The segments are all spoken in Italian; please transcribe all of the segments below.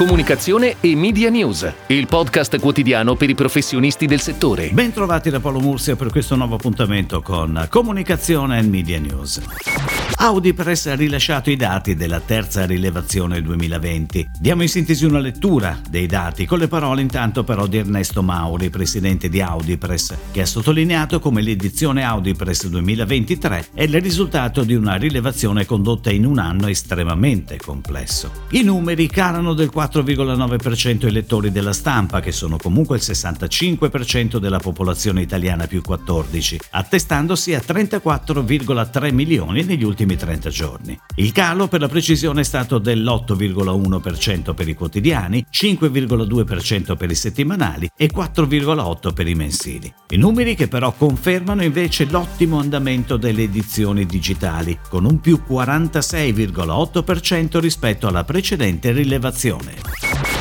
comunicazione e media news, il podcast quotidiano per i professionisti del settore. Bentrovati da Paolo Mursia per questo nuovo appuntamento con Comunicazione e Media News. Audi Press ha rilasciato i dati della terza rilevazione 2020. Diamo in sintesi una lettura dei dati con le parole intanto però di Ernesto Mauri, presidente di Audi Press, che ha sottolineato come l'edizione Audi Press 2023 è il risultato di una rilevazione condotta in un anno estremamente complesso. I numeri calano del 4,9% i lettori della stampa, che sono comunque il 65% della popolazione italiana più 14, attestandosi a 34,3 milioni negli ultimi 30 giorni. Il calo per la precisione è stato dell'8,1% per i quotidiani, 5,2% per i settimanali e 4,8% per i mensili. I numeri che però confermano invece l'ottimo andamento delle edizioni digitali, con un più 46,8% rispetto alla precedente rilevazione.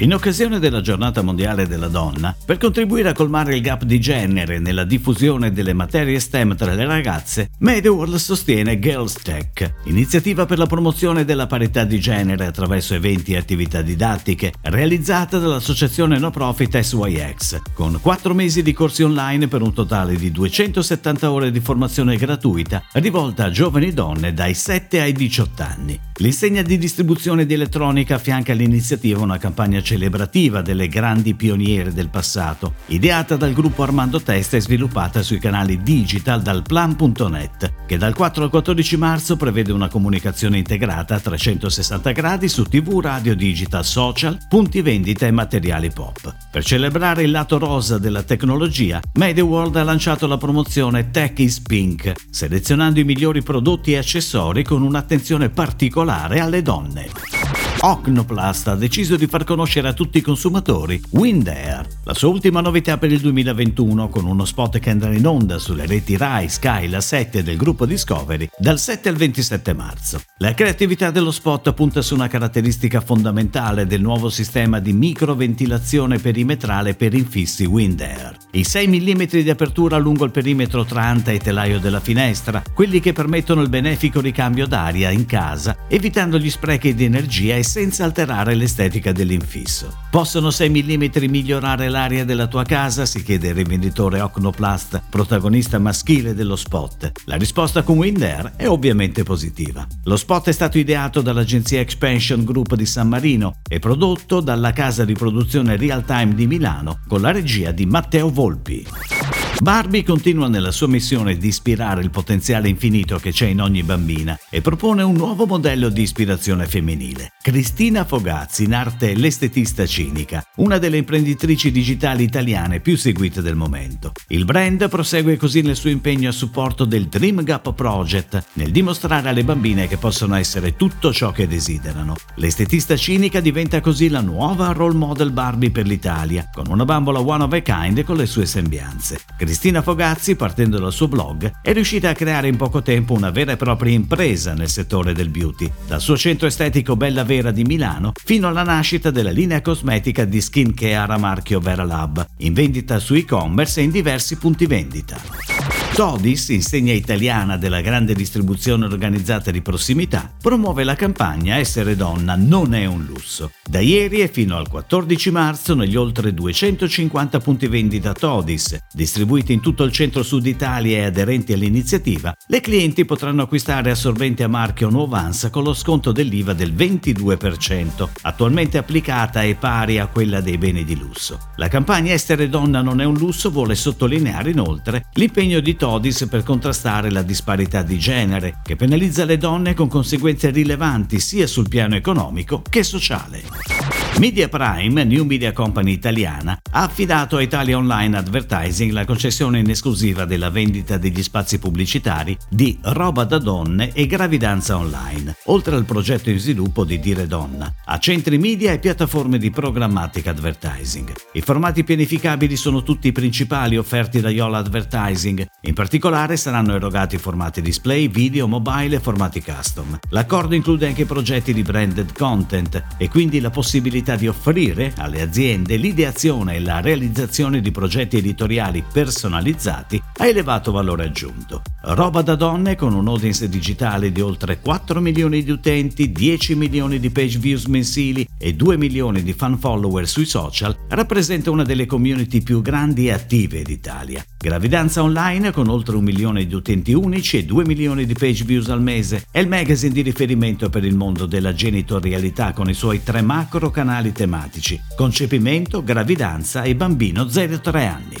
In occasione della giornata mondiale della donna, per contribuire a colmare il gap di genere nella diffusione delle materie STEM tra le ragazze, MediaWorld sostiene Girls Tech, iniziativa per la promozione della parità di genere attraverso eventi e attività didattiche, realizzata dall'associazione no profit SYX, con 4 mesi di corsi online per un totale di 270 ore di formazione gratuita rivolta a giovani donne dai 7 ai 18 anni. L'insegna di distribuzione di elettronica affianca all'iniziativa una campagna celebrativa delle grandi pioniere del passato, ideata dal gruppo Armando Testa e sviluppata sui canali digital dal plan.net, che dal 4 al 14 marzo prevede una comunicazione integrata a 360 gradi su TV, radio, digital, social, punti vendita e materiali pop. Per celebrare il lato rosa della tecnologia, MediaWorld ha lanciato la promozione Tech is Pink, selezionando i migliori prodotti e accessori con un'attenzione particolare alle donne. Ocnoplast ha deciso di far conoscere a tutti i consumatori Wind Air, la sua ultima novità per il 2021 con uno spot che andrà in onda sulle reti Rai, Sky, La 7 del gruppo Discovery dal 7 al 27 marzo. La creatività dello spot punta su una caratteristica fondamentale del nuovo sistema di microventilazione perimetrale per infissi Wind Air. I 6 mm di apertura lungo il perimetro tra anta e telaio della finestra, quelli che permettono il benefico ricambio d'aria in casa, evitando gli sprechi di energia e senza alterare l'estetica dell'infisso. Possono 6 mm migliorare l'aria della tua casa? si chiede il rivenditore Ocnoplast, protagonista maschile dello spot. La risposta con Wind è ovviamente positiva. Lo spot è stato ideato dall'agenzia Expansion Group di San Marino e prodotto dalla casa di produzione Real Time di Milano con la regia di Matteo Volpi. Barbie continua nella sua missione di ispirare il potenziale infinito che c'è in ogni bambina e propone un nuovo modello di ispirazione femminile. Cristina Fogazzi, in arte l'estetista cinica, una delle imprenditrici digitali italiane più seguite del momento. Il brand prosegue così nel suo impegno a supporto del Dream Gap Project, nel dimostrare alle bambine che possono essere tutto ciò che desiderano. L'estetista cinica diventa così la nuova role model Barbie per l'Italia, con una bambola one of a kind con le sue sembianze. Cristina Fogazzi, partendo dal suo blog, è riuscita a creare in poco tempo una vera e propria impresa nel settore del beauty, dal suo centro estetico Bella Vera di Milano fino alla nascita della linea cosmetica di skincare a marchio Vera Lab, in vendita su e-commerce e in diversi punti vendita. Todis, insegna italiana della grande distribuzione organizzata di prossimità, promuove la campagna Essere donna non è un lusso. Da ieri e fino al 14 marzo negli oltre 250 punti vendita Todis, distribuiti in tutto il centro-sud Italia e aderenti all'iniziativa, le clienti potranno acquistare assorbente a marchio Nuovans con lo sconto dell'IVA del 22%, attualmente applicata e pari a quella dei beni di lusso. La campagna Essere donna non è un lusso vuole sottolineare inoltre l'impegno di Todis Todis per contrastare la disparità di genere, che penalizza le donne con conseguenze rilevanti sia sul piano economico che sociale. Media Prime, New Media Company italiana, ha affidato a Italia Online Advertising la concessione in esclusiva della vendita degli spazi pubblicitari di Roba da donne e gravidanza online, oltre al progetto in sviluppo di Dire Donna, a centri media e piattaforme di programmatic advertising. I formati pianificabili sono tutti i principali offerti da Yola Advertising, in particolare saranno erogati formati display, video, mobile e formati custom. L'accordo include anche progetti di branded content e quindi la possibilità possibilità di offrire alle aziende l'ideazione e la realizzazione di progetti editoriali personalizzati a elevato valore aggiunto. Roba da donne con un audience digitale di oltre 4 milioni di utenti, 10 milioni di page views mensili e 2 milioni di fan follower sui social, rappresenta una delle community più grandi e attive d'Italia. Gravidanza online con oltre un milione di utenti unici e 2 milioni di page views al mese è il magazine di riferimento per il mondo della genitorialità con i suoi tre macro canali tematici: concepimento, gravidanza e bambino 0-3 anni.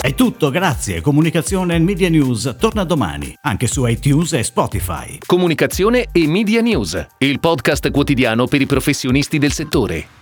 È tutto, grazie. Comunicazione e Media News torna domani, anche su iTunes e Spotify. Comunicazione e Media News, il podcast quotidiano per i professionisti del settore.